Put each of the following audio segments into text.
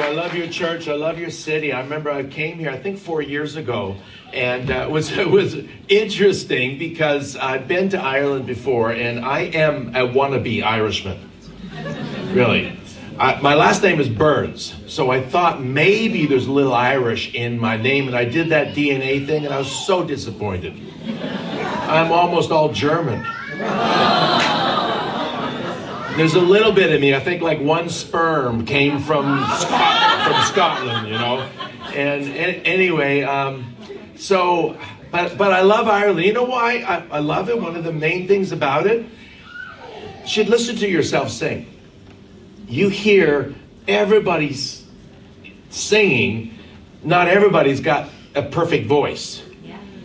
I love your church. I love your city. I remember I came here, I think four years ago, and uh, it was it was interesting because I've been to Ireland before, and I am a wannabe Irishman. Really. I, my last name is Burns, so I thought maybe there's a little Irish in my name, and I did that DNA thing, and I was so disappointed. I'm almost all German. There's a little bit of me. I think like one sperm came from Scotland, from Scotland, you know. And, and anyway, um, so but but I love Ireland. You know why I, I love it? One of the main things about it. You should listen to yourself sing. You hear everybody's singing. Not everybody's got a perfect voice,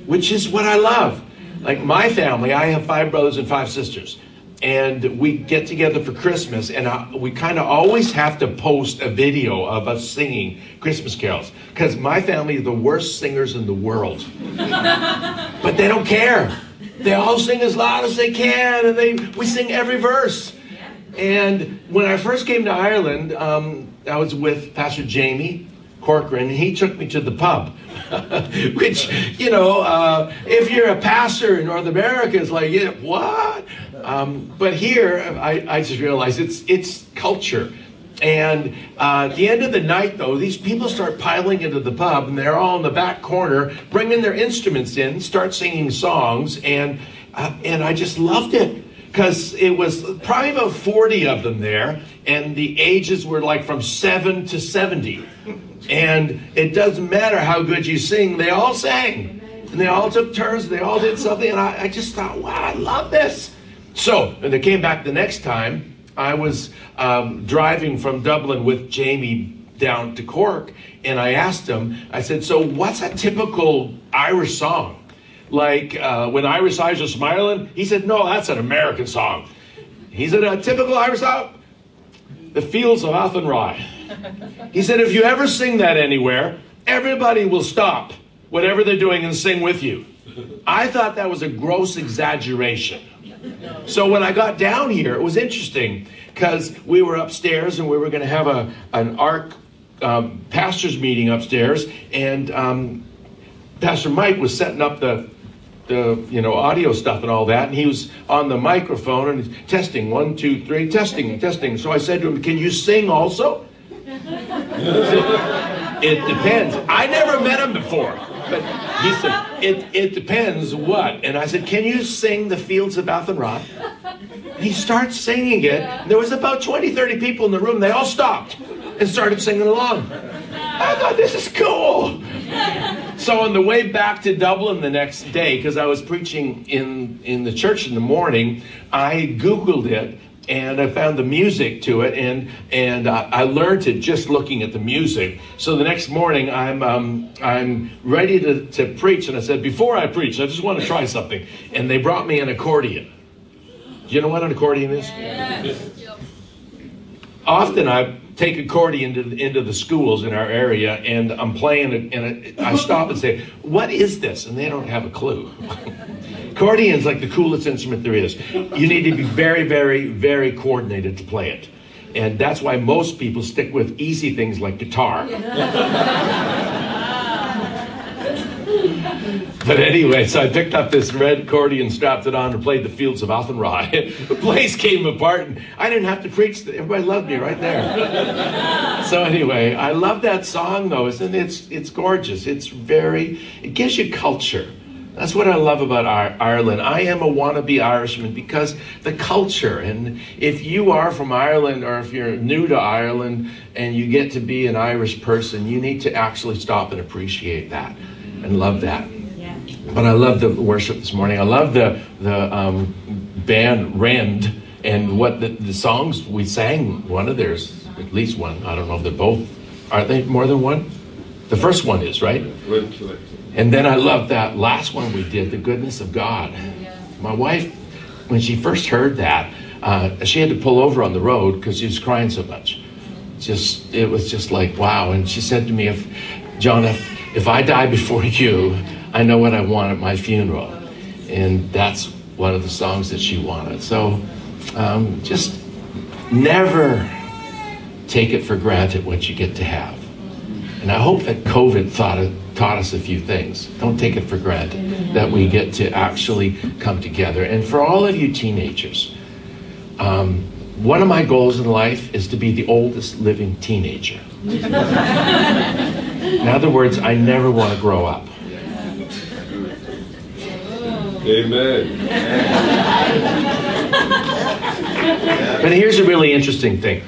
which is what I love. Like my family, I have five brothers and five sisters and we get together for Christmas, and I, we kind of always have to post a video of us singing Christmas carols because my family are the worst singers in the world, but they don't care. They all sing as loud as they can, and they we sing every verse. And when I first came to Ireland, um, I was with Pastor Jamie Corcoran. He took me to the pub, which you know, uh, if you're a pastor in North America, it's like, yeah, what? Um, but here, I, I, just realized it's it's culture. And uh, at the end of the night, though, these people start piling into the pub, and they're all in the back corner, bringing their instruments in, start singing songs, and uh, and I just loved it because it was probably about forty of them there, and the ages were like from seven to seventy, and it doesn't matter how good you sing; they all sang, and they all took turns, they all did something, and I, I just thought, wow, I love this. So, when they came back the next time, I was um, driving from Dublin with Jamie down to Cork, and I asked him, I said, So, what's a typical Irish song? Like uh, when Irish eyes are smiling? He said, No, that's an American song. He said, A typical Irish song? The Fields of Athenry. He said, If you ever sing that anywhere, everybody will stop whatever they're doing and sing with you. I thought that was a gross exaggeration. So when I got down here, it was interesting because we were upstairs and we were going to have a an ARC um, pastors meeting upstairs, and um, Pastor Mike was setting up the the you know audio stuff and all that, and he was on the microphone and he's testing one two three testing testing. So I said to him, "Can you sing also?" it depends. I never met him before. But he said, it, it depends what. And I said, Can you sing the fields of Athenry? And he starts singing it. And there was about 20, 30 people in the room. They all stopped and started singing along. I thought, this is cool. So on the way back to Dublin the next day, because I was preaching in, in the church in the morning, I Googled it and I found the music to it, and and uh, I learned it just looking at the music. So the next morning, I'm um, I'm ready to, to preach, and I said, before I preach, I just want to try something. And they brought me an accordion. Do you know what an accordion is? Yes. Often I take accordion into, into the schools in our area, and I'm playing it, and I stop and say, "What is this?" And they don't have a clue. Accordion is like the coolest instrument there is. You need to be very, very, very coordinated to play it. And that's why most people stick with easy things like guitar. but anyway, so I picked up this red accordion, strapped it on, and played the Fields of Athenry. the place came apart, and I didn't have to preach. Everybody loved me right there. so anyway, I love that song though, and it's it's gorgeous. It's very it gives you culture. That's what I love about Ireland. I am a wannabe Irishman because the culture. And if you are from Ireland or if you're new to Ireland and you get to be an Irish person, you need to actually stop and appreciate that and love that. But I love the worship this morning. I love the, the um, band Rend and what the, the songs we sang. One of theirs, at least one. I don't know if they're both. Are they more than one? The first one is, right? And then I love that last one we did, The Goodness of God. My wife, when she first heard that, uh, she had to pull over on the road because she was crying so much. Just it was just like wow. And she said to me, "If John, if if I die before you, I know what I want at my funeral." And that's one of the songs that she wanted. So um, just never, take it for granted what you get to have. And I hope that COVID thought, taught us a few things. Don't take it for granted that we get to actually come together. And for all of you teenagers, um, one of my goals in life is to be the oldest living teenager. in other words, I never want to grow up. Amen. But here's a really interesting thing.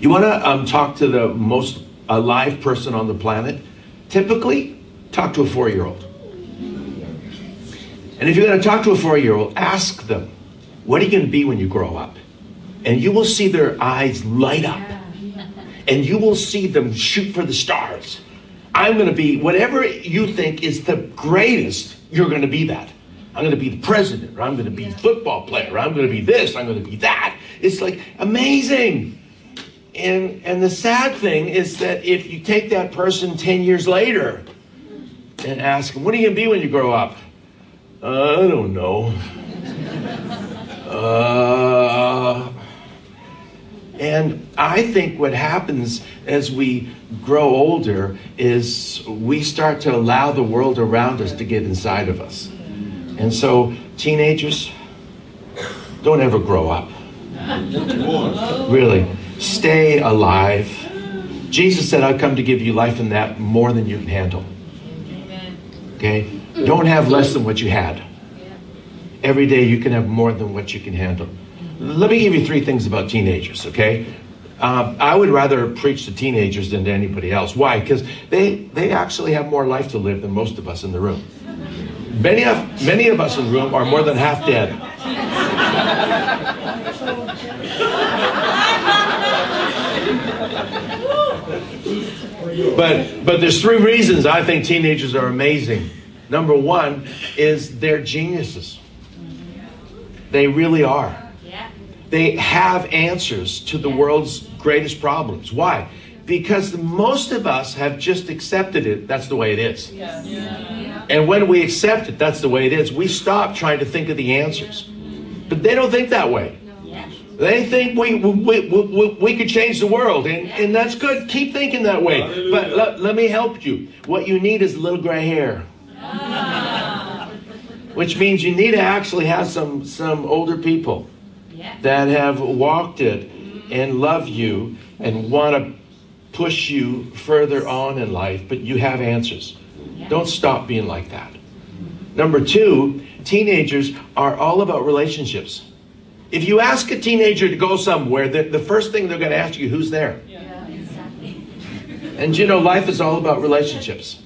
You want to um, talk to the most alive person on the planet? Typically, talk to a four year old. And if you're going to talk to a four year old, ask them, What are you going to be when you grow up? And you will see their eyes light up. And you will see them shoot for the stars. I'm going to be whatever you think is the greatest, you're going to be that. I'm going to be the president, or I'm going to be a football player, or I'm going to be this, I'm going to be that. It's like amazing. And, and the sad thing is that if you take that person 10 years later and ask them, What are you going to be when you grow up? Uh, I don't know. Uh, and I think what happens as we grow older is we start to allow the world around us to get inside of us. And so, teenagers, don't ever grow up. Really, stay alive. Jesus said, I've come to give you life and that more than you can handle. Okay? Don't have less than what you had. Every day you can have more than what you can handle. Let me give you three things about teenagers, okay? Uh, I would rather preach to teenagers than to anybody else. Why? Because they, they actually have more life to live than most of us in the room. Many of, many of us in the room are more than half dead. But, but there's three reasons I think teenagers are amazing. Number one is they're geniuses. They really are. They have answers to the world's greatest problems. Why? Because most of us have just accepted it. That's the way it is. And when we accept it, that's the way it is. We stop trying to think of the answers. But they don't think that way. They think we, we, we, we, could change the world, and, and that's good. Keep thinking that way. But let, let me help you. What you need is a little gray hair. Ah. Which means you need to actually have some, some older people that have walked it and love you and want to push you further on in life, but you have answers. Don't stop being like that. Number two, teenagers are all about relationships. If you ask a teenager to go somewhere, the, the first thing they're going to ask you, who's there? Yeah, exactly. And you know, life is all about relationships.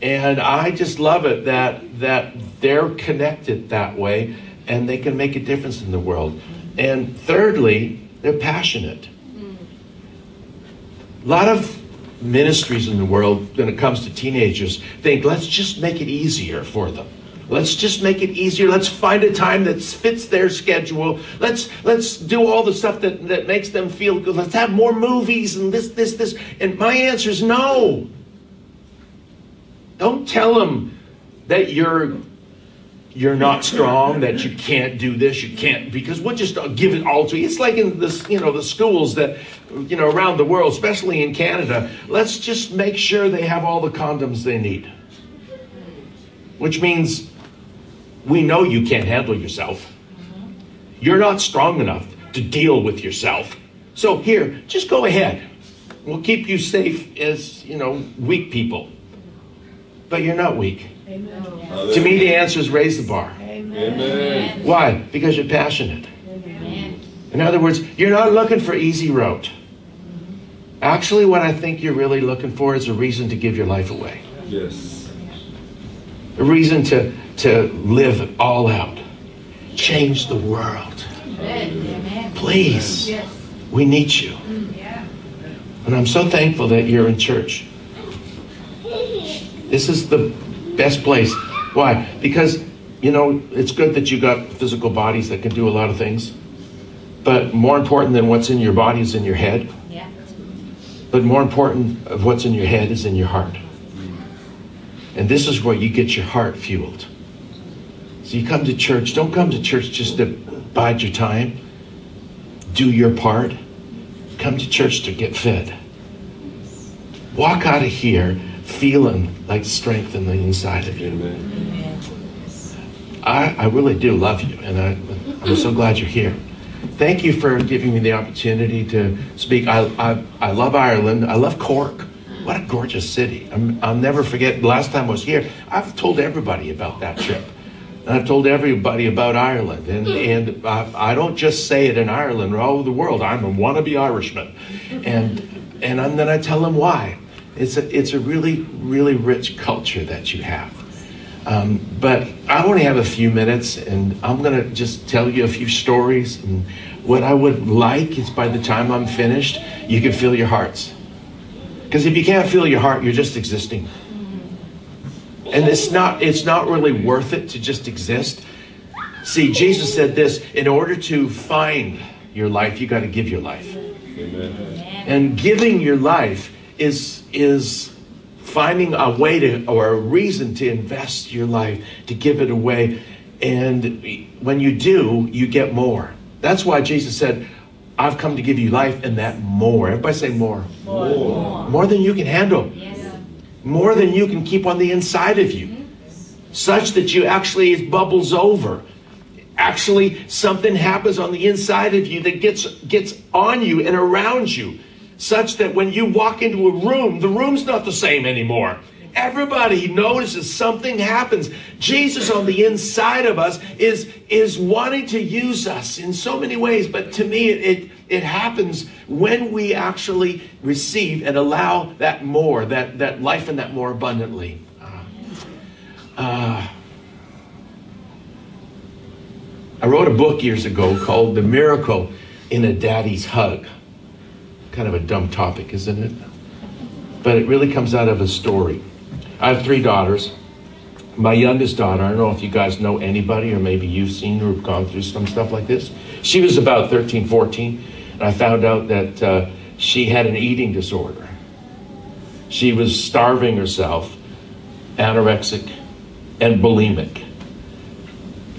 And I just love it that that they're connected that way and they can make a difference in the world. And thirdly, they're passionate. A lot of ministries in the world, when it comes to teenagers, think let's just make it easier for them. Let's just make it easier. Let's find a time that fits their schedule. Let's let's do all the stuff that, that makes them feel good. Let's have more movies and this, this, this. And my answer is no. Don't tell them that you're you're not strong, that you can't do this, you can't because we'll just give it all to you. It's like in this, you know, the schools that you know around the world, especially in Canada. Let's just make sure they have all the condoms they need. Which means we know you can't handle yourself. You're not strong enough to deal with yourself. So here, just go ahead. We'll keep you safe as, you know, weak people. But you're not weak. Amen. To me, the answer is raise the bar. Amen. Why? Because you're passionate. Amen. In other words, you're not looking for easy road. Actually, what I think you're really looking for is a reason to give your life away. Yes. A reason to, to live all out. Change the world. Amen. Please. Yes. We need you. Yeah. And I'm so thankful that you're in church. This is the best place. Why? Because, you know, it's good that you got physical bodies that can do a lot of things. But more important than what's in your body is in your head. Yeah. But more important of what's in your head is in your heart. And this is where you get your heart fueled. So you come to church. Don't come to church just to bide your time. Do your part. Come come to church to get fed. Walk out of here feeling like strength in the inside of you. Amen. I, I really do love you, and I, I'm so glad you're here. Thank you for giving me the opportunity to speak. I, I, I love Ireland. I love Cork. What a gorgeous city. I'm, I'll never forget last time I was here. I've told everybody about that trip. And I've told everybody about Ireland. And, and I, I don't just say it in Ireland or all over the world. I'm a wannabe Irishman. And, and then I tell them why. It's a, it's a really, really rich culture that you have. Um, but I only have a few minutes, and I'm going to just tell you a few stories. And what I would like is by the time I'm finished, you can feel your hearts. Because if you can't feel your heart, you're just existing. And it's not, it's not really worth it to just exist. See, Jesus said this in order to find your life, you got to give your life. Amen. And giving your life is is finding a way to or a reason to invest your life, to give it away. And when you do, you get more. That's why Jesus said, I've come to give you life and that more. Everybody say more. More. More than you can handle. Yes. More than you can keep on the inside of you. Such that you actually it bubbles over. Actually, something happens on the inside of you that gets gets on you and around you. Such that when you walk into a room, the room's not the same anymore. Everybody notices something happens. Jesus on the inside of us is is wanting to use us in so many ways, but to me it it, it happens when we actually receive and allow that more, that that life and that more abundantly. Uh, I wrote a book years ago called The Miracle in a Daddy's Hug. Kind of a dumb topic, isn't it? But it really comes out of a story. I have three daughters. My youngest daughter, I don't know if you guys know anybody or maybe you've seen or gone through some stuff like this. She was about 13, 14, and I found out that uh, she had an eating disorder. She was starving herself, anorexic, and bulimic.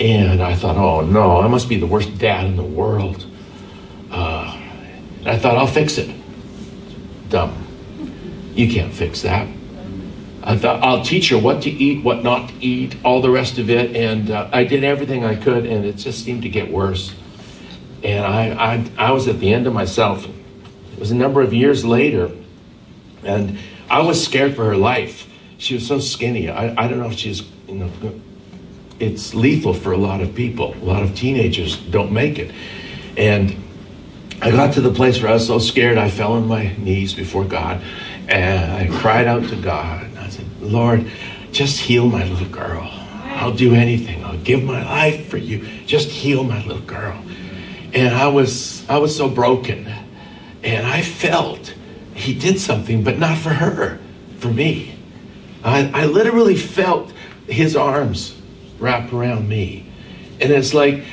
And I thought, oh no, I must be the worst dad in the world. I thought, I'll fix it. Dumb. You can't fix that. I thought, I'll teach her what to eat, what not to eat, all the rest of it. And uh, I did everything I could, and it just seemed to get worse. And I, I, I was at the end of myself. It was a number of years later, and I was scared for her life. She was so skinny. I, I don't know if she's, you know, it's lethal for a lot of people. A lot of teenagers don't make it. And I got to the place where I was so scared, I fell on my knees before God and I cried out to God. And I said, Lord, just heal my little girl. I'll do anything. I'll give my life for you. Just heal my little girl. And I was I was so broken. And I felt he did something, but not for her, for me. I, I literally felt his arms wrap around me. And it's like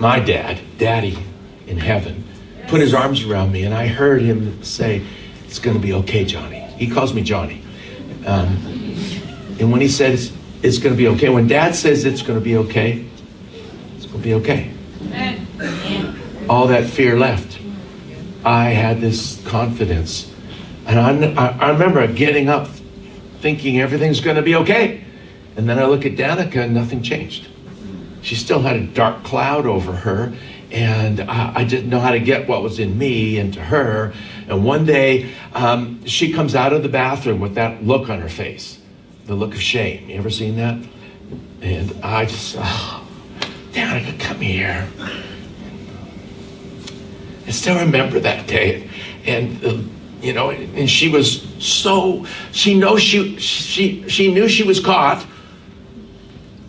my dad, daddy in heaven, put his arms around me, and I heard him say, It's going to be okay, Johnny. He calls me Johnny. Um, and when he says it's going to be okay, when dad says it's going to be okay, it's going to be okay. All that fear left. I had this confidence. And I, I, I remember getting up thinking everything's going to be okay. And then I look at Danica and nothing changed. She still had a dark cloud over her, and I, I didn't know how to get what was in me into her. And one day, um, she comes out of the bathroom with that look on her face the look of shame. You ever seen that? And I just, oh, Danica, come here. I still remember that day. And, uh, you know, and she was so, she knows she, she, she knew she was caught.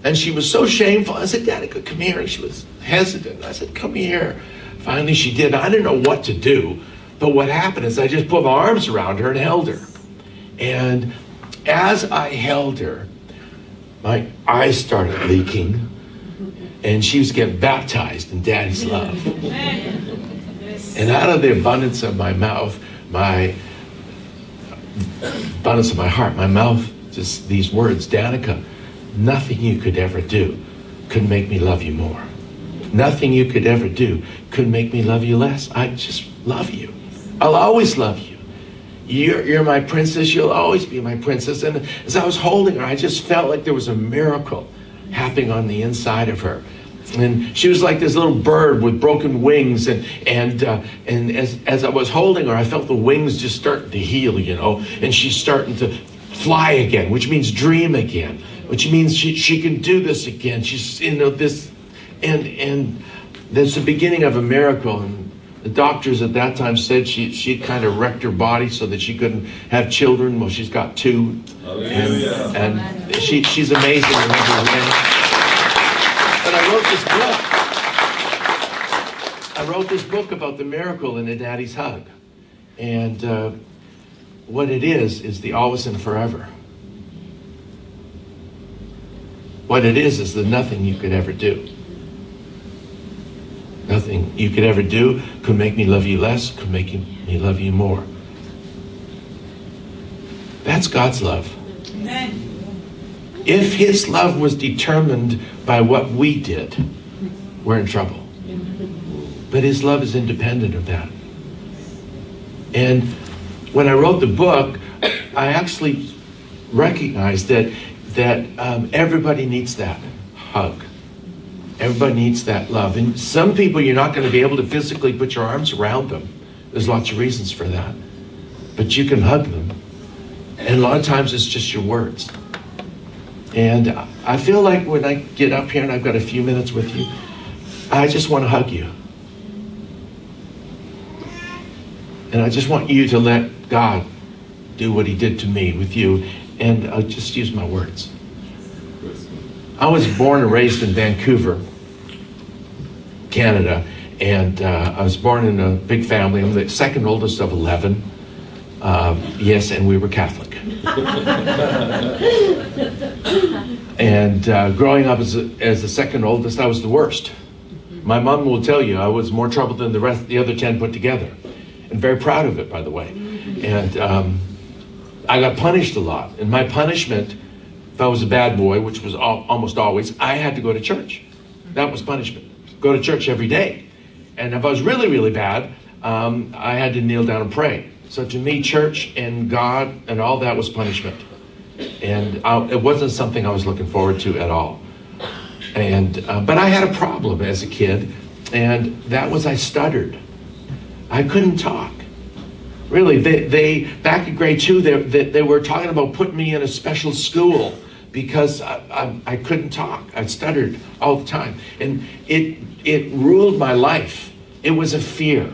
And she was so shameful. I said, Danica, come here. And she was hesitant. I said, come here. Finally, she did. I didn't know what to do. But what happened is I just put my arms around her and held her. And as I held her, my eyes started leaking. And she was getting baptized in daddy's love. And out of the abundance of my mouth, my abundance of my heart, my mouth, just these words, Danica, nothing you could ever do could make me love you more. nothing you could ever do could make me love you less. I just love you. I'll always love you. You're, you're my princess. You'll always be my princess. And as I was holding her, I just felt like there was a miracle happening on the inside of her. And she was like this little bird with broken wings. And, and, uh, and as, as I was holding her, I felt the wings just starting to heal, you know. And she's starting to fly again, which means dream again, which means she, she can do this again. She's, you know, this. And, and that's the beginning of a miracle. And the doctors at that time said she she kind of wrecked her body so that she couldn't have children. Well, she's got two, and, and she she's amazing. And, but I wrote this book. I wrote this book about the miracle in a daddy's hug, and uh, what it is is the always and forever. What it is is the nothing you could ever do. Nothing you could ever do could make me love you less, could make me love you more. That's God's love. Amen. If His love was determined by what we did, we're in trouble. But His love is independent of that. And when I wrote the book, I actually recognized that that um, everybody needs that hug. Everybody needs that love. And some people, you're not going to be able to physically put your arms around them. There's lots of reasons for that. But you can hug them. And a lot of times it's just your words. And I feel like when I get up here and I've got a few minutes with you, I just want to hug you. And I just want you to let God do what He did to me with you. And I'll just use my words. I was born and raised in Vancouver, Canada, and uh, I was born in a big family. I'm the second oldest of 11. Uh, yes, and we were Catholic. and uh, growing up as, a, as the second oldest, I was the worst. My mom will tell you I was more trouble than the rest, the other 10 put together. And very proud of it, by the way. And um, I got punished a lot. And my punishment, if I was a bad boy, which was al- almost always, I had to go to church. That was punishment. Go to church every day. And if I was really, really bad, um, I had to kneel down and pray. So to me, church and God and all that was punishment. And I, it wasn't something I was looking forward to at all. And uh, but I had a problem as a kid, and that was I stuttered. I couldn't talk. Really, they, they back in grade two, they, they, they were talking about putting me in a special school because I, I, I couldn't talk. I stuttered all the time, and it it ruled my life. It was a fear.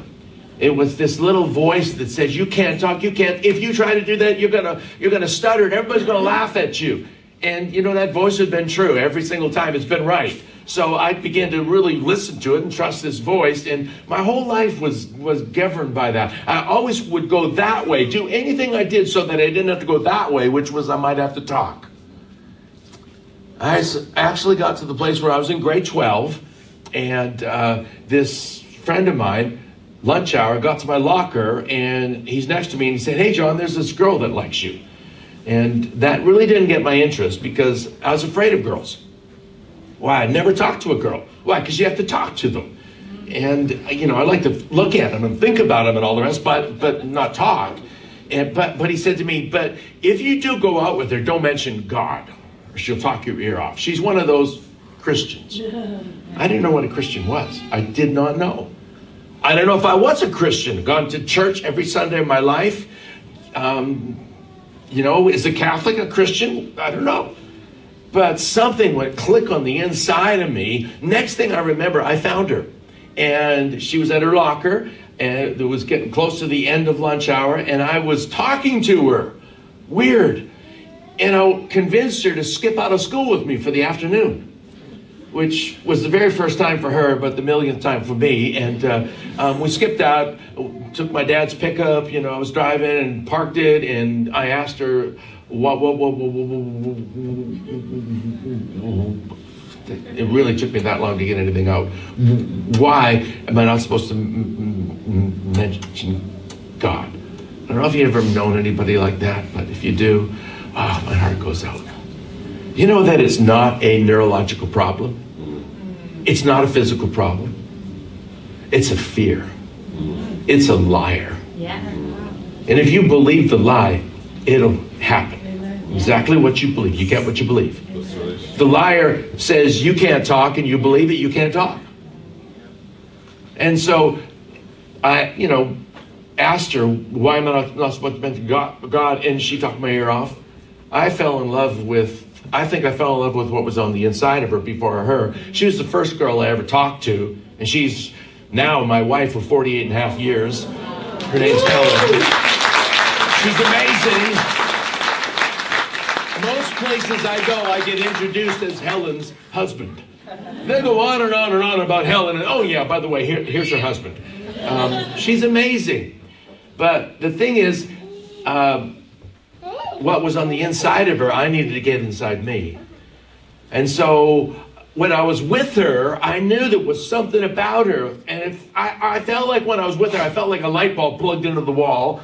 It was this little voice that says, "You can't talk. You can't. If you try to do that, you're gonna you're gonna stutter, and everybody's gonna laugh at you." And you know that voice has been true every single time. It's been right. So I began to really listen to it and trust this voice, and my whole life was was governed by that. I always would go that way, do anything I did so that I didn't have to go that way, which was I might have to talk. I actually got to the place where I was in grade 12, and uh, this friend of mine, lunch hour, got to my locker, and he's next to me, and he said, Hey, John, there's this girl that likes you. And that really didn't get my interest because I was afraid of girls. Why? I never talked to a girl. Why? Because you have to talk to them. And, you know, I like to look at them and think about them and all the rest, but, but not talk. And, but, but he said to me, But if you do go out with her, don't mention God or she'll talk your ear off. She's one of those Christians. I didn't know what a Christian was. I did not know. I don't know if I was a Christian, gone to church every Sunday of my life. Um, you know, is a Catholic a Christian? I don't know. But something went click on the inside of me. Next thing I remember, I found her. And she was at her locker, and it was getting close to the end of lunch hour, and I was talking to her. Weird and I convinced her to skip out of school with me for the afternoon, which was the very first time for her, but the millionth time for me. And uh, um, we skipped out, took my dad's pickup. You know, I was driving and parked it, and I asked her, it really took me that long to get anything out. Why am I not supposed to mention God? I don't know if you've ever known anybody like that, but if you do, Ah, oh, my heart goes out. You know that it's not a neurological problem? It's not a physical problem. It's a fear. It's a liar. Yeah. And if you believe the lie, it'll happen. Exactly what you believe. You get what you believe. The liar says you can't talk and you believe it, you can't talk. And so I, you know, asked her, why am I not, not supposed to mention God, God? And she talked my ear off. I fell in love with, I think I fell in love with what was on the inside of her before her. She was the first girl I ever talked to, and she's now my wife for 48 and a half years. Her name's Helen. She's amazing. Places I go, I get introduced as Helen's husband. They go on and on and on about Helen, and oh yeah, by the way, here, here's her husband. Um, she's amazing. But the thing is, uh, what was on the inside of her, I needed to get inside me. And so when I was with her, I knew there was something about her. And if I, I felt like when I was with her, I felt like a light bulb plugged into the wall.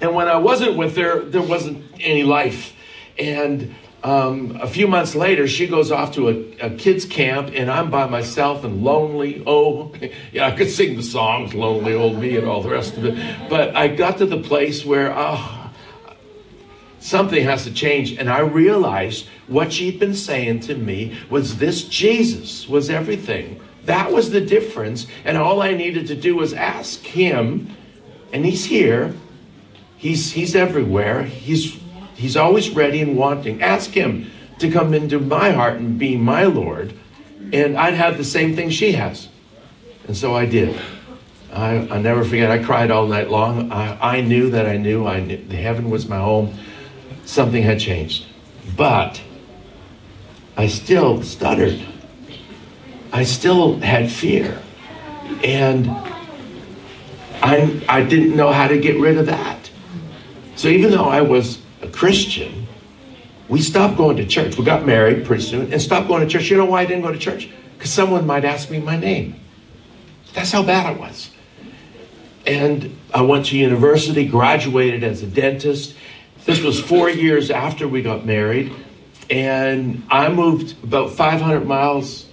And when I wasn't with her, there wasn't any life. And um, a few months later, she goes off to a, a kids' camp, and I'm by myself and lonely. Oh, yeah, I could sing the songs, Lonely Old Me, and all the rest of it. But I got to the place where, oh, something has to change. And I realized what she'd been saying to me was this Jesus was everything. That was the difference. And all I needed to do was ask him, and he's here. He's, he's everywhere. He's, he's always ready and wanting. Ask him to come into my heart and be my Lord. And I'd have the same thing she has. And so I did. I, I never forget, I cried all night long. I, I knew that I knew, I knew heaven was my home. Something had changed. But I still stuttered. I still had fear. And I, I didn't know how to get rid of that. So even though I was a Christian, we stopped going to church. We got married pretty soon and stopped going to church. You know why I didn't go to church? Because someone might ask me my name. That's how bad I was. And I went to university, graduated as a dentist. This was four years after we got married. And I moved about 500 miles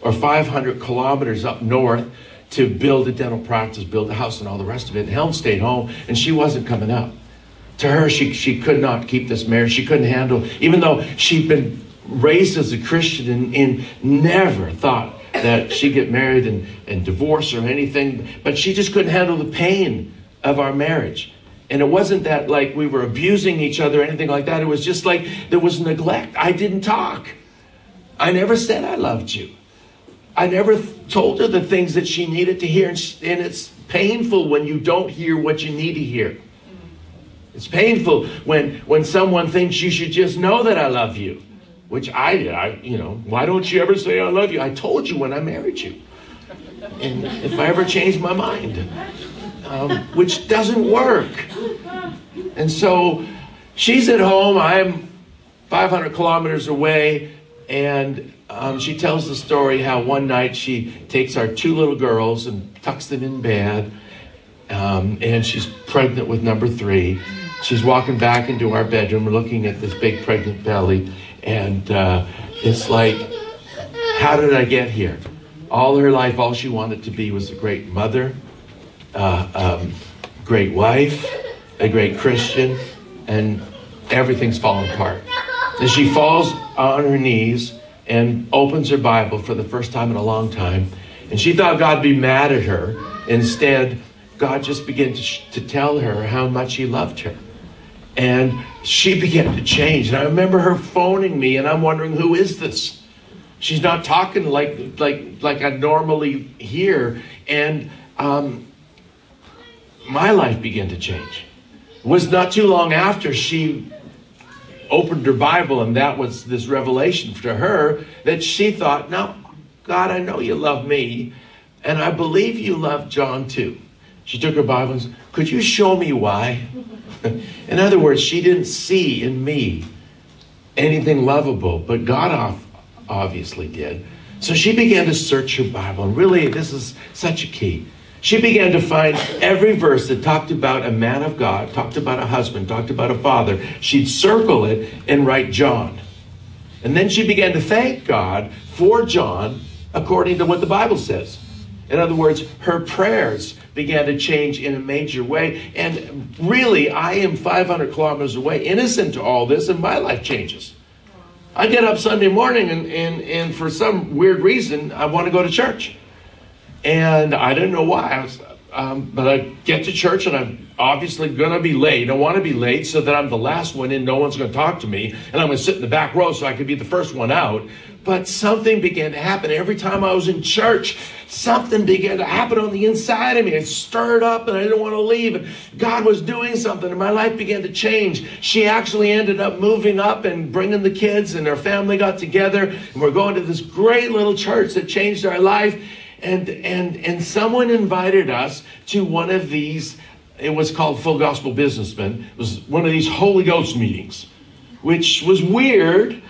or 500 kilometers up north to build a dental practice, build a house, and all the rest of it. And Helen stayed home, and she wasn't coming up. To her, she, she could not keep this marriage. She couldn't handle, even though she'd been raised as a Christian and, and never thought that she'd get married and, and divorce or anything, but she just couldn't handle the pain of our marriage. And it wasn't that like we were abusing each other or anything like that. It was just like there was neglect. I didn't talk. I never said I loved you. I never th- told her the things that she needed to hear. And, sh- and it's painful when you don't hear what you need to hear. It's painful when, when someone thinks you should just know that I love you, which I did. I, you know, why don't you ever say I love you? I told you when I married you. And if I ever change my mind, um, which doesn't work. And so she's at home. I'm 500 kilometers away. And um, she tells the story how one night she takes our two little girls and tucks them in bed. Um, and she's pregnant with number three. She's walking back into our bedroom, looking at this big pregnant belly. And uh, it's like, how did I get here? All her life, all she wanted to be was a great mother, uh, um, great wife, a great Christian, and everything's fallen apart. And she falls on her knees and opens her Bible for the first time in a long time. And she thought God'd be mad at her. Instead, God just began to, sh- to tell her how much He loved her. And she began to change. And I remember her phoning me, and I'm wondering, who is this? She's not talking like like like I normally hear. And um, my life began to change. It was not too long after she opened her Bible, and that was this revelation to her that she thought, "Now, God, I know you love me, and I believe you love John too." She took her Bible and said, "Could you show me why?" in other words, she didn't see in me anything lovable, but God obviously did. So she began to search her Bible, and really, this is such a key. She began to find every verse that talked about a man of God, talked about a husband, talked about a father. She'd circle it and write John. And then she began to thank God for John according to what the Bible says. In other words, her prayers began to change in a major way. And really, I am 500 kilometers away, innocent to all this, and my life changes. I get up Sunday morning, and, and, and for some weird reason, I want to go to church. And I didn't know why. Was, um, but I get to church, and I'm obviously going to be late. I want to be late so that I'm the last one in, no one's going to talk to me, and I'm going to sit in the back row so I could be the first one out. But something began to happen. Every time I was in church, something began to happen on the inside of me. It stirred up and I didn't want to leave. And God was doing something and my life began to change. She actually ended up moving up and bringing the kids and her family got together. And we're going to this great little church that changed our life. And, and, and someone invited us to one of these, it was called Full Gospel Businessmen. It was one of these Holy Ghost meetings, which was weird.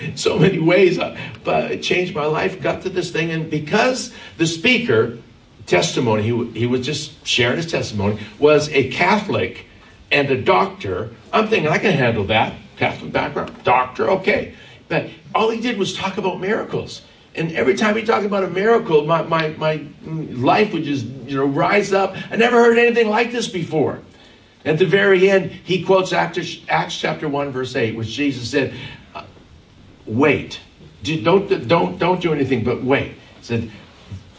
so many ways, uh, but it changed my life. Got to this thing, and because the speaker testimony, he, he was just sharing his testimony, was a Catholic and a doctor. I'm thinking I can handle that. Catholic background, doctor, okay. But all he did was talk about miracles. And every time he talked about a miracle, my, my, my life would just you know rise up. I never heard anything like this before. At the very end, he quotes Acts, Acts chapter 1, verse 8, which Jesus said, wait. Don't, don't, don't do anything but wait. He said,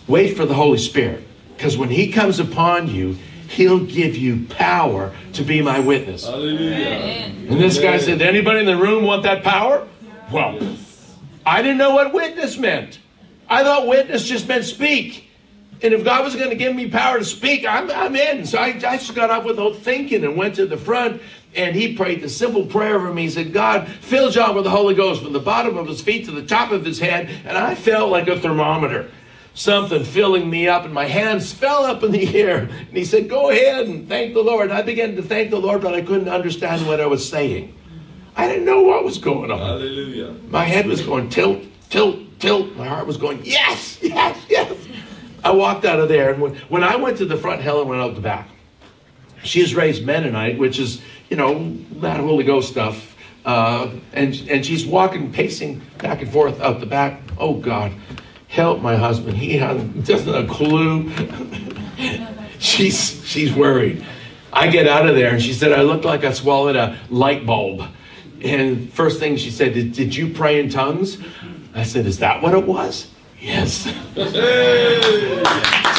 wait for the Holy Spirit. Because when He comes upon you, He'll give you power to be my witness. Hallelujah. And this guy said, anybody in the room want that power? Well, I didn't know what witness meant. I thought witness just meant speak. And if God was going to give me power to speak, I'm, I'm in. So I, I just got up without thinking and went to the front and he prayed the simple prayer for me. He said, God, fill John with the Holy Ghost from the bottom of his feet to the top of his head. And I felt like a thermometer, something filling me up, and my hands fell up in the air. And he said, Go ahead and thank the Lord. And I began to thank the Lord, but I couldn't understand what I was saying. I didn't know what was going on. Hallelujah. My head was going tilt, tilt, tilt. My heart was going, Yes, yes, yes. I walked out of there, and when, when I went to the front, Helen went out the back. She is raised Mennonite, which is you know, that Holy Ghost stuff. Uh, and, and she's walking, pacing back and forth out the back. Oh, God, help my husband. He has, doesn't a clue. she's, she's worried. I get out of there, and she said, I looked like I swallowed a light bulb. And first thing she said, did, did you pray in tongues? I said, Is that what it was? Yes. so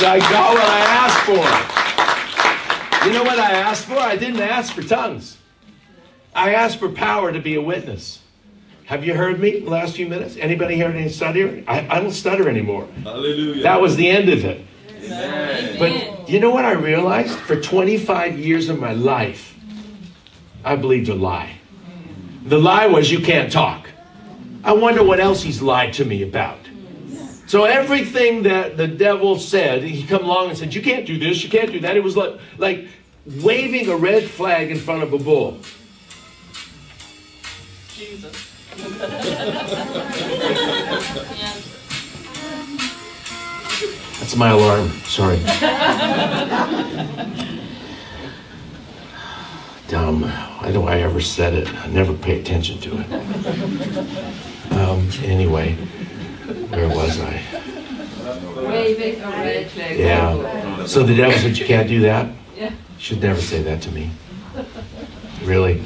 I got what I asked for. You know what I asked for? I didn't ask for tongues. I asked for power to be a witness. Have you heard me the last few minutes? Anybody heard any stutter? I, I don't stutter anymore. Hallelujah. That was the end of it. Amen. But you know what I realized? For 25 years of my life, I believed a lie. The lie was you can't talk. I wonder what else he's lied to me about. So everything that the devil said, he come along and said, "You can't do this, you can't do that." It was like like waving a red flag in front of a bull. Jesus. That's my alarm. Sorry. Dumb. Why do I ever said it? I never pay attention to it. Um, anyway. Where was I? Waving a red flag. Yeah. So the devil said, You can't do that? Yeah. Should never say that to me. Really.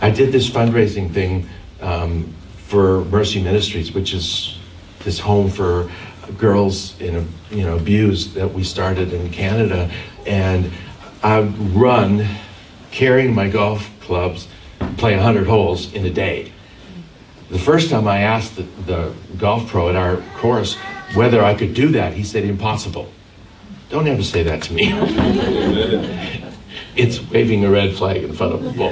I did this fundraising thing um, for Mercy Ministries, which is this home for girls in you know abused that we started in Canada, and I run carrying my golf clubs, play 100 holes in a day. The first time I asked the, the golf pro at our course whether I could do that, he said, impossible. Don't ever say that to me. it's waving a red flag in front of a bull.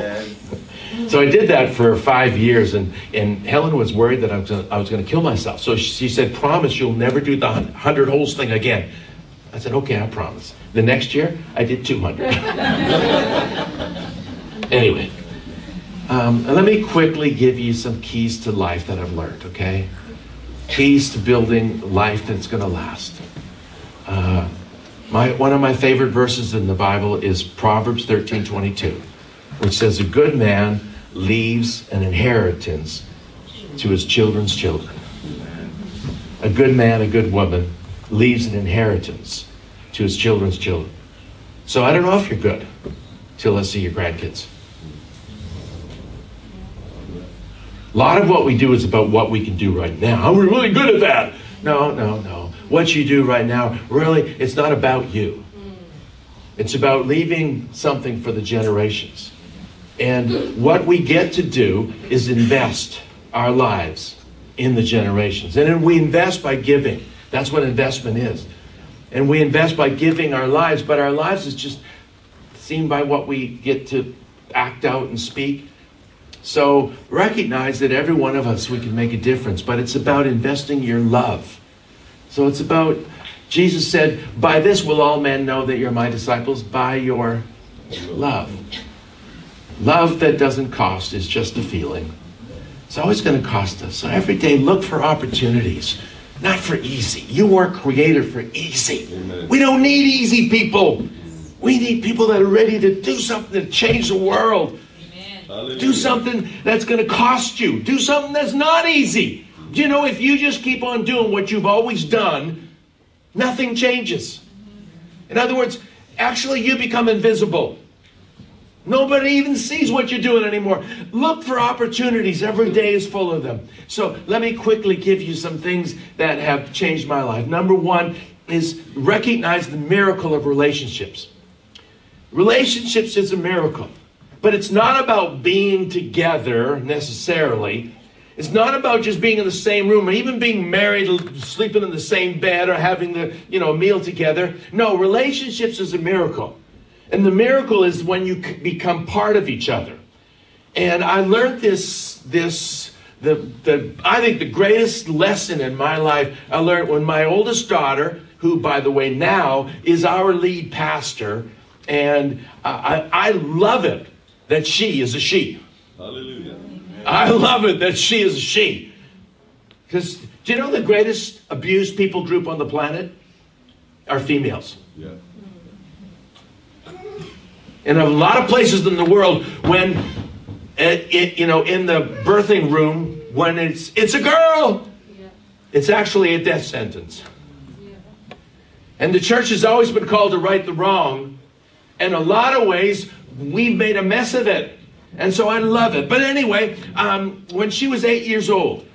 So I did that for five years, and, and Helen was worried that I was, gonna, I was going to kill myself. So she said, Promise you'll never do the 100 holes thing again. I said, Okay, I promise. The next year, I did 200. anyway, um, let me quickly give you some keys to life that I've learned, okay? Keys to building life that's going to last. Uh, my, one of my favorite verses in the Bible is Proverbs 13 22, which says, A good man leaves an inheritance to his children's children. a good man, a good woman, leaves an inheritance to his children's children. So I don't know if you're good till I see your grandkids. A lot of what we do is about what we can do right now. We're really good at that. No, no, no. What you do right now, really, it's not about you. It's about leaving something for the generations. And what we get to do is invest our lives in the generations. And then we invest by giving. That's what investment is. And we invest by giving our lives, but our lives is just seen by what we get to act out and speak. So recognize that every one of us, we can make a difference, but it's about investing your love. So it's about, Jesus said, By this will all men know that you're my disciples, by your love. Love that doesn't cost is just a feeling. It's always going to cost us. So every day, look for opportunities, not for easy. You weren't created for easy. Amen. We don't need easy people. We need people that are ready to do something to change the world. Hallelujah. Do something that's going to cost you. Do something that's not easy. You know if you just keep on doing what you've always done, nothing changes? In other words, actually, you become invisible. Nobody even sees what you're doing anymore. Look for opportunities. Every day is full of them. So let me quickly give you some things that have changed my life. Number one is recognize the miracle of relationships. Relationships is a miracle, but it's not about being together necessarily. It's not about just being in the same room or even being married, sleeping in the same bed or having the, you know, meal together. No, relationships is a miracle. And the miracle is when you become part of each other. And I learned this, this, the, the, I think the greatest lesson in my life, I learned when my oldest daughter, who, by the way, now is our lead pastor, and I, I I love it that she is a she. Hallelujah. I love it that she is a she. Because do you know the greatest abused people group on the planet are females? Yeah. in a lot of places in the world when eh, it, it, you know in the birthing room when it's it's a girl it's actually a death sentence and the church has always been called to right the wrong in a lot of ways we've made a mess of it and so i love it but anyway um, when she was eight years old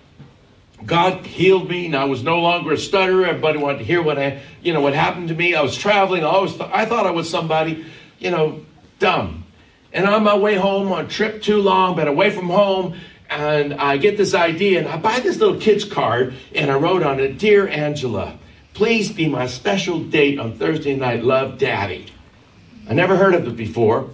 God healed me, and I was no longer a stutterer. Everybody wanted to hear what I, you know, what happened to me. I was traveling. I always, th- I thought I was somebody, you know, dumb. And on my way home, on a trip too long, been away from home, and I get this idea, and I buy this little kid's card, and I wrote on it, "Dear Angela, please be my special date on Thursday night. Love, Daddy." I never heard of it before.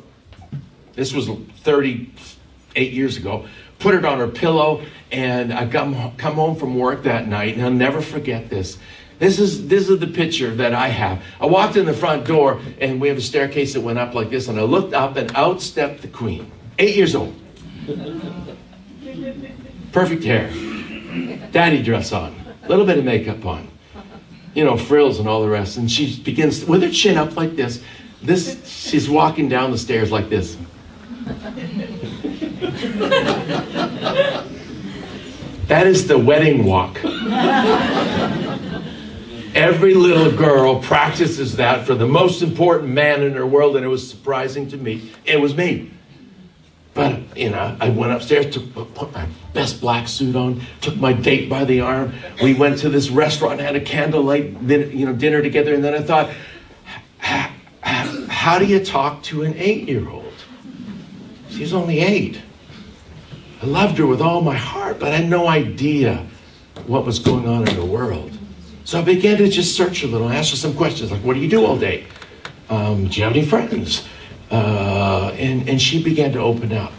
This was 38 years ago. Put it on her pillow, and I come, come home from work that night, and I'll never forget this. This is, this is the picture that I have. I walked in the front door, and we have a staircase that went up like this, and I looked up, and out stepped the queen. Eight years old. Perfect hair. Daddy dress on. A little bit of makeup on. You know, frills and all the rest. And she begins with her chin up like this. This she's walking down the stairs like this. That is the wedding walk. Every little girl practices that for the most important man in her world, and it was surprising to me. It was me. But, you know, I went upstairs, took, put my best black suit on, took my date by the arm. We went to this restaurant, had a candlelight you know, dinner together, and then I thought, "H- h- how do you talk to an eight year old? She's only eight. I loved her with all my heart, but I had no idea what was going on in her world. So I began to just search a little, ask her some questions like, What do you do all day? Um, do you have any friends? Uh, and, and she began to open up.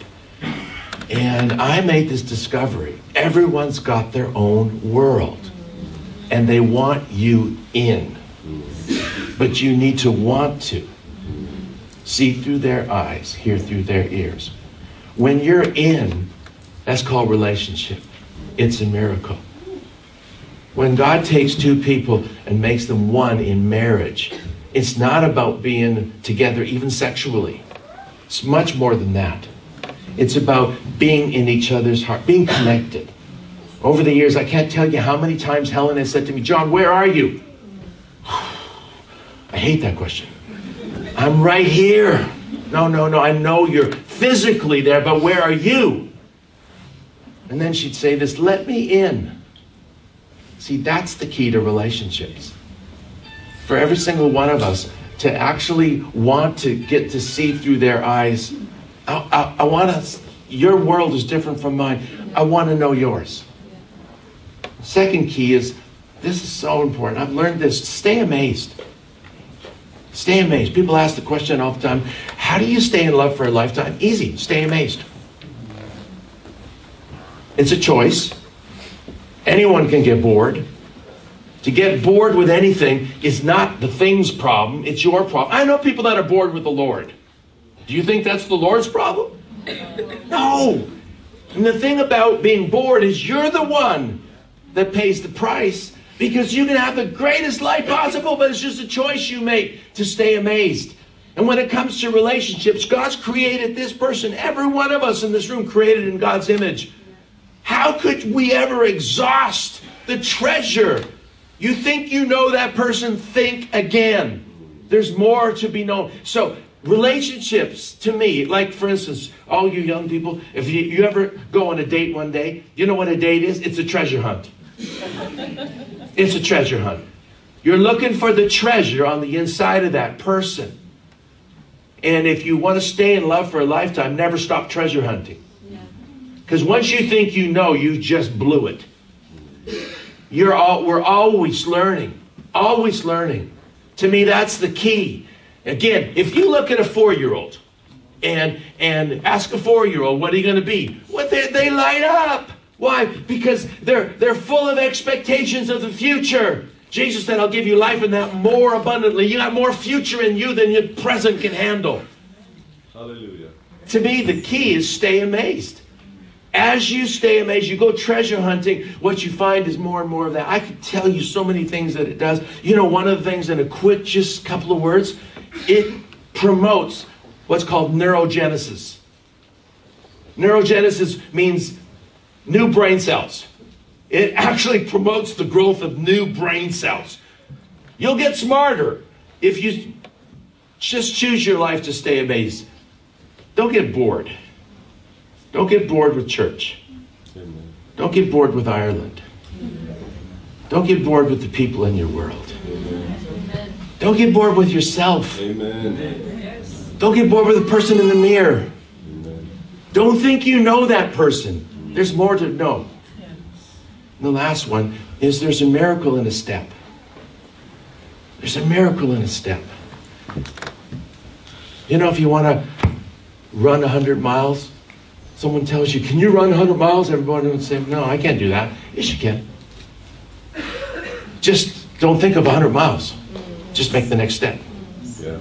And I made this discovery everyone's got their own world, and they want you in. But you need to want to see through their eyes, hear through their ears. When you're in, that's called relationship. It's a miracle. When God takes two people and makes them one in marriage, it's not about being together, even sexually. It's much more than that. It's about being in each other's heart, being connected. Over the years, I can't tell you how many times Helen has said to me, John, where are you? I hate that question. I'm right here. No, no, no. I know you're physically there, but where are you? And then she'd say this let me in. See, that's the key to relationships. For every single one of us to actually want to get to see through their eyes, I, I, I want to, your world is different from mine. I want to know yours. Second key is this is so important. I've learned this stay amazed. Stay amazed. People ask the question all the time how do you stay in love for a lifetime? Easy, stay amazed. It's a choice. Anyone can get bored. To get bored with anything is not the thing's problem, it's your problem. I know people that are bored with the Lord. Do you think that's the Lord's problem? No. And the thing about being bored is you're the one that pays the price because you can have the greatest life possible, but it's just a choice you make to stay amazed. And when it comes to relationships, God's created this person, every one of us in this room created in God's image. How could we ever exhaust the treasure? You think you know that person, think again. There's more to be known. So, relationships to me, like for instance, all you young people, if you, you ever go on a date one day, you know what a date is? It's a treasure hunt. It's a treasure hunt. You're looking for the treasure on the inside of that person. And if you want to stay in love for a lifetime, never stop treasure hunting. Because once you think you know, you just blew it. You're all, we're always learning, always learning. To me, that's the key. Again, if you look at a four-year-old and and ask a four-year-old, what are you going to be? What they, they light up. Why? Because they're they're full of expectations of the future. Jesus said, "I'll give you life and that more abundantly." You got more future in you than your present can handle. Hallelujah. To me, the key is stay amazed. As you stay amazed, you go treasure hunting, what you find is more and more of that. I could tell you so many things that it does. You know, one of the things in a quick, just couple of words, it promotes what's called neurogenesis. Neurogenesis means new brain cells. It actually promotes the growth of new brain cells. You'll get smarter if you just choose your life to stay amazed. Don't get bored. Don't get bored with church. Don't get bored with Ireland. Don't get bored with the people in your world. Don't get bored with yourself. Don't get bored with the person in the mirror. Don't think you know that person. There's more to know. And the last one is there's a miracle in a step. There's a miracle in a step. You know, if you want to run 100 miles, someone tells you, Can you run 100 miles? Everybody would say, No, I can't do that. Yes, you can. Just don't think of 100 miles. Just make the next step. Yeah.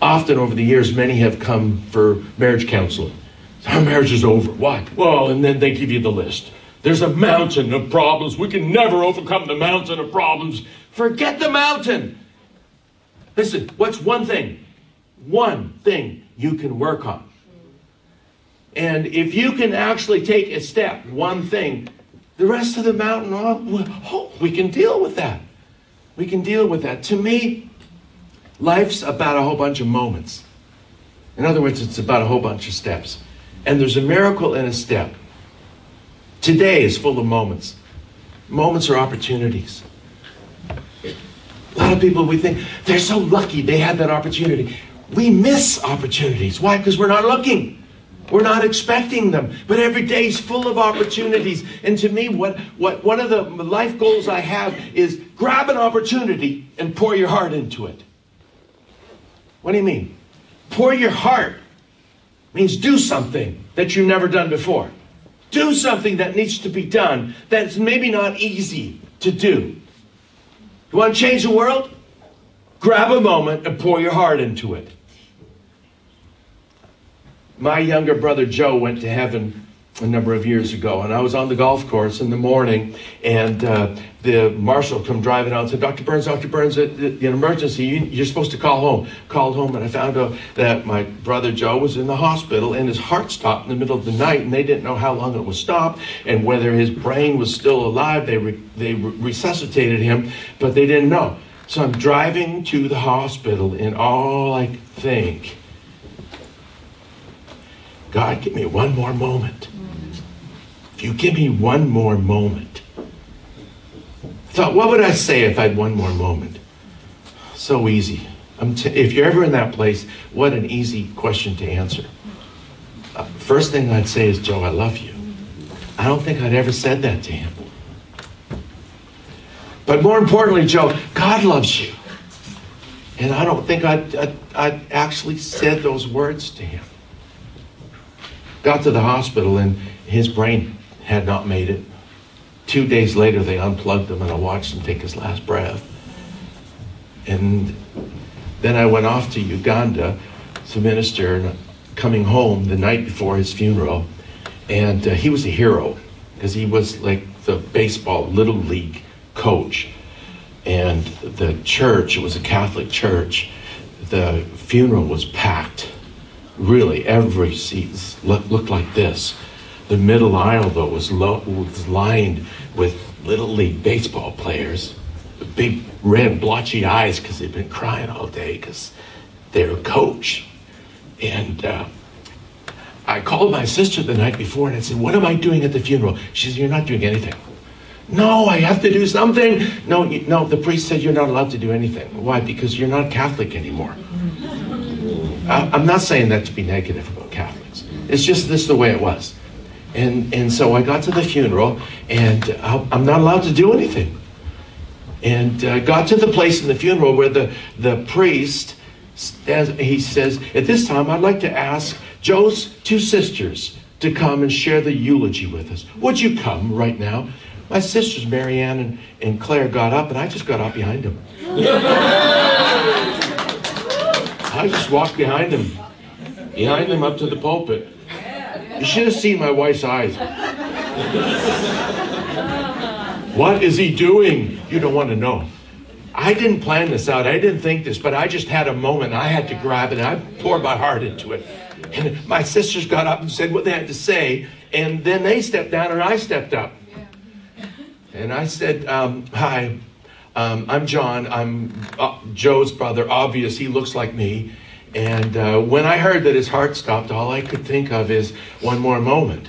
Often over the years, many have come for marriage counseling. Our marriage is over. Why? Well, and then they give you the list. There's a mountain of problems. We can never overcome the mountain of problems. Forget the mountain. Listen, what's one thing? One thing you can work on. And if you can actually take a step, one thing, the rest of the mountain, oh, we- oh, we can deal with that. We can deal with that. To me, life's about a whole bunch of moments. In other words, it's about a whole bunch of steps. And there's a miracle in a step. Today is full of moments. Moments are opportunities. A lot of people, we think they're so lucky they had that opportunity. We miss opportunities. Why? Because we're not looking. We're not expecting them. But every day is full of opportunities. And to me, what, what one of the life goals I have is grab an opportunity and pour your heart into it. What do you mean? Pour your heart means do something that you've never done before. Do something that needs to be done that's maybe not easy to do. You want to change the world? Grab a moment and pour your heart into it. My younger brother Joe went to heaven a number of years ago, and I was on the golf course in the morning, and uh, the marshal come driving out and said, "Dr. Burns, Dr. Burns, uh, an emergency. You, you're supposed to call home." Called home, and I found out that my brother Joe was in the hospital, and his heart stopped in the middle of the night, and they didn't know how long it was stopped and whether his brain was still alive. They re- they re- resuscitated him, but they didn't know. So I'm driving to the hospital, and all I think, God, give me one more moment. If you give me one more moment. I thought, what would I say if I had one more moment? So easy. T- if you're ever in that place, what an easy question to answer. Uh, first thing I'd say is, Joe, I love you. I don't think I'd ever said that to him. But more importantly, Joe, God loves you. And I don't think I'd, I'd, I'd actually said those words to him. Got to the hospital and his brain had not made it. Two days later, they unplugged him and I watched him take his last breath. And then I went off to Uganda to minister, and coming home the night before his funeral. And uh, he was a hero because he was like the baseball little league coach. And the church, it was a Catholic church, the funeral was packed. Really, every seat looked, like this. The middle aisle, though, was, lo- was lined with little league baseball players, big red blotchy eyes because they'd been crying all day because they're a coach. And uh, I called my sister the night before and I said, What am I doing at the funeral? She said, You're not doing anything. No, I have to do something. No, you, no, the priest said you're not allowed to do anything. Why? Because you're not Catholic anymore. I'm not saying that to be negative about Catholics. It's just this the way it was. And, and so I got to the funeral and I'm not allowed to do anything. And uh, got to the place in the funeral where the, the priest, as he says, at this time I'd like to ask Joe's two sisters to come and share the eulogy with us. Would you come right now? My sisters, Marianne and, and Claire, got up, and I just got up behind them. I just walked behind him, behind him up to the pulpit. You should have seen my wife's eyes. What is he doing? You don't want to know. I didn't plan this out. I didn't think this, but I just had a moment. I had to grab it. And I poured my heart into it. And my sisters got up and said what they had to say. And then they stepped down and I stepped up. And I said, um, Hi, um, I'm John. I'm uh, Joe's brother. Obvious, he looks like me. And uh, when I heard that his heart stopped, all I could think of is one more moment.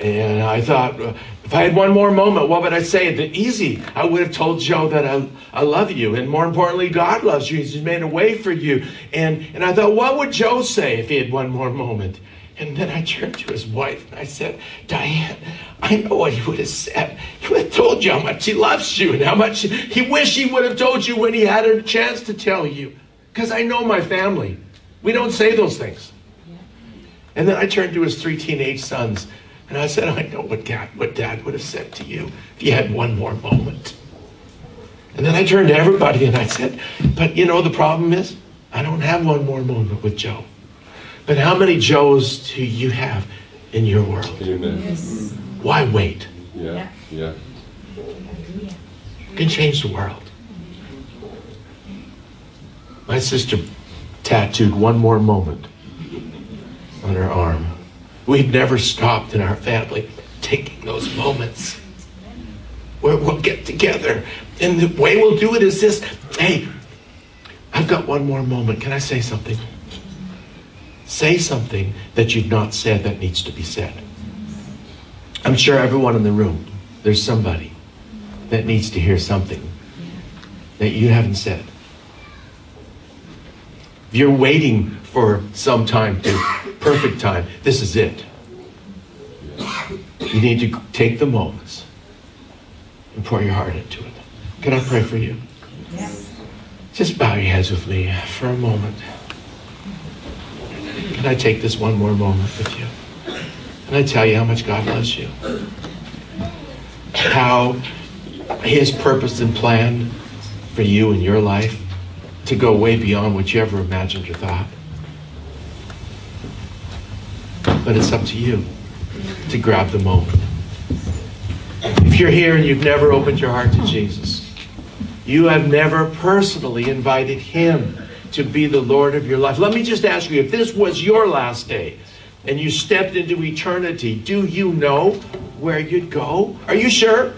And I thought, uh, if I had one more moment, what would I say? The easy. I would have told Joe that I, I love you. And more importantly, God loves you. He's made a way for you. And, and I thought, what would Joe say if he had one more moment? And then I turned to his wife and I said, Diane, I know what he would have said. He would have told you how much he loves you and how much he wished he would have told you when he had a chance to tell you. Because I know my family. We don't say those things. And then I turned to his three teenage sons and I said, I know what dad, what dad would have said to you if you had one more moment. And then I turned to everybody and I said, But you know, the problem is, I don't have one more moment with Joe. But how many Joes do you have in your world? Amen. Why wait? Yeah. Yeah. You can change the world. My sister tattooed one more moment on her arm. We've never stopped in our family taking those moments where we'll get together. And the way we'll do it is this hey, I've got one more moment. Can I say something? Say something that you've not said that needs to be said. I'm sure everyone in the room, there's somebody that needs to hear something that you haven't said. If you're waiting for some time to perfect time, this is it. You need to take the moments and pour your heart into it. Can I pray for you? Yes. Just bow your heads with me for a moment. Can I take this one more moment with you? Can I tell you how much God loves you? How His purpose and plan for you and your life to go way beyond what you ever imagined or thought. But it's up to you. to grab the moment. If you're here and you've never opened your heart to Jesus, you have never personally invited Him to be the Lord of your life. Let me just ask you if this was your last day and you stepped into eternity, do you know where you'd go? Are you sure?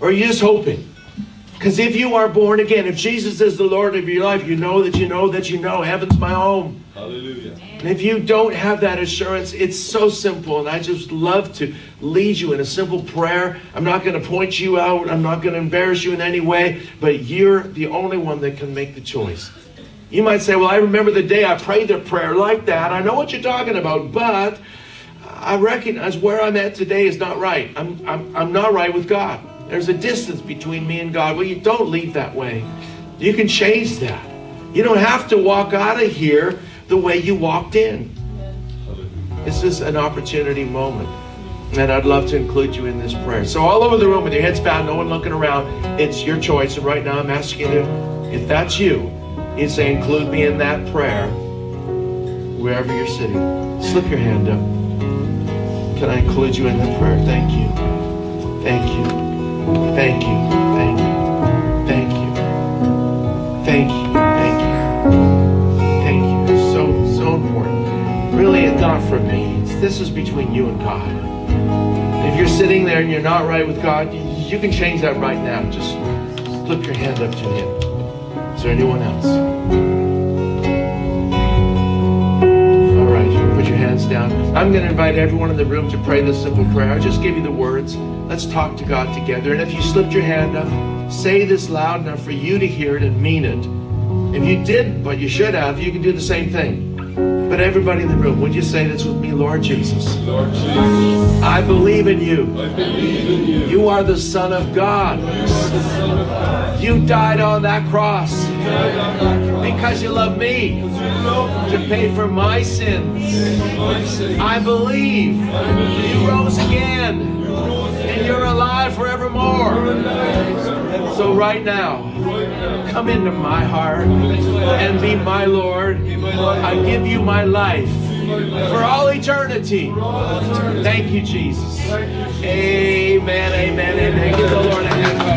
Or are you just hoping? Because if you are born again, if Jesus is the Lord of your life, you know that you know that you know heaven's my home. Hallelujah. And if you don't have that assurance, it's so simple. And I just love to lead you in a simple prayer. I'm not going to point you out, I'm not going to embarrass you in any way, but you're the only one that can make the choice. You might say, Well, I remember the day I prayed the prayer like that. I know what you're talking about, but I recognize where I'm at today is not right. I'm, I'm, I'm not right with God. There's a distance between me and God. Well, you don't leave that way. You can change that. You don't have to walk out of here the way you walked in. This is an opportunity moment. And I'd love to include you in this prayer. So, all over the room with your heads bowed, no one looking around, it's your choice. And right now, I'm asking you if that's you, you say, include me in that prayer, wherever you're sitting. Slip your hand up. Can I include you in that prayer? Thank you. Thank you. Thank you. Thank you. Thank you. Thank you. Thank you. Thank you. So, so important. Really, it's not for me. It's, this is between you and God. If you're sitting there and you're not right with God, you, you can change that right now. Just slip your hand up to Him. Is there anyone else? All right, put your hands down. I'm going to invite everyone in the room to pray this simple prayer. I'll just give you the words. Let's talk to God together. And if you slipped your hand up, say this loud enough for you to hear it and mean it. If you did, but you should have, you can do the same thing. But everybody in the room, would you say this with me, Lord Jesus? Lord Jesus, I believe in you. I believe in you. You are the Son of God. You Son of God. You died on that cross You on that cross. because you love me you love to pay for my sins. My sins. I believe I believe you rose again and you're alive forevermore. So right now, come into my heart and be my Lord. I give you my life for all eternity. Thank you, Jesus. Amen, amen, amen. Give the Lord a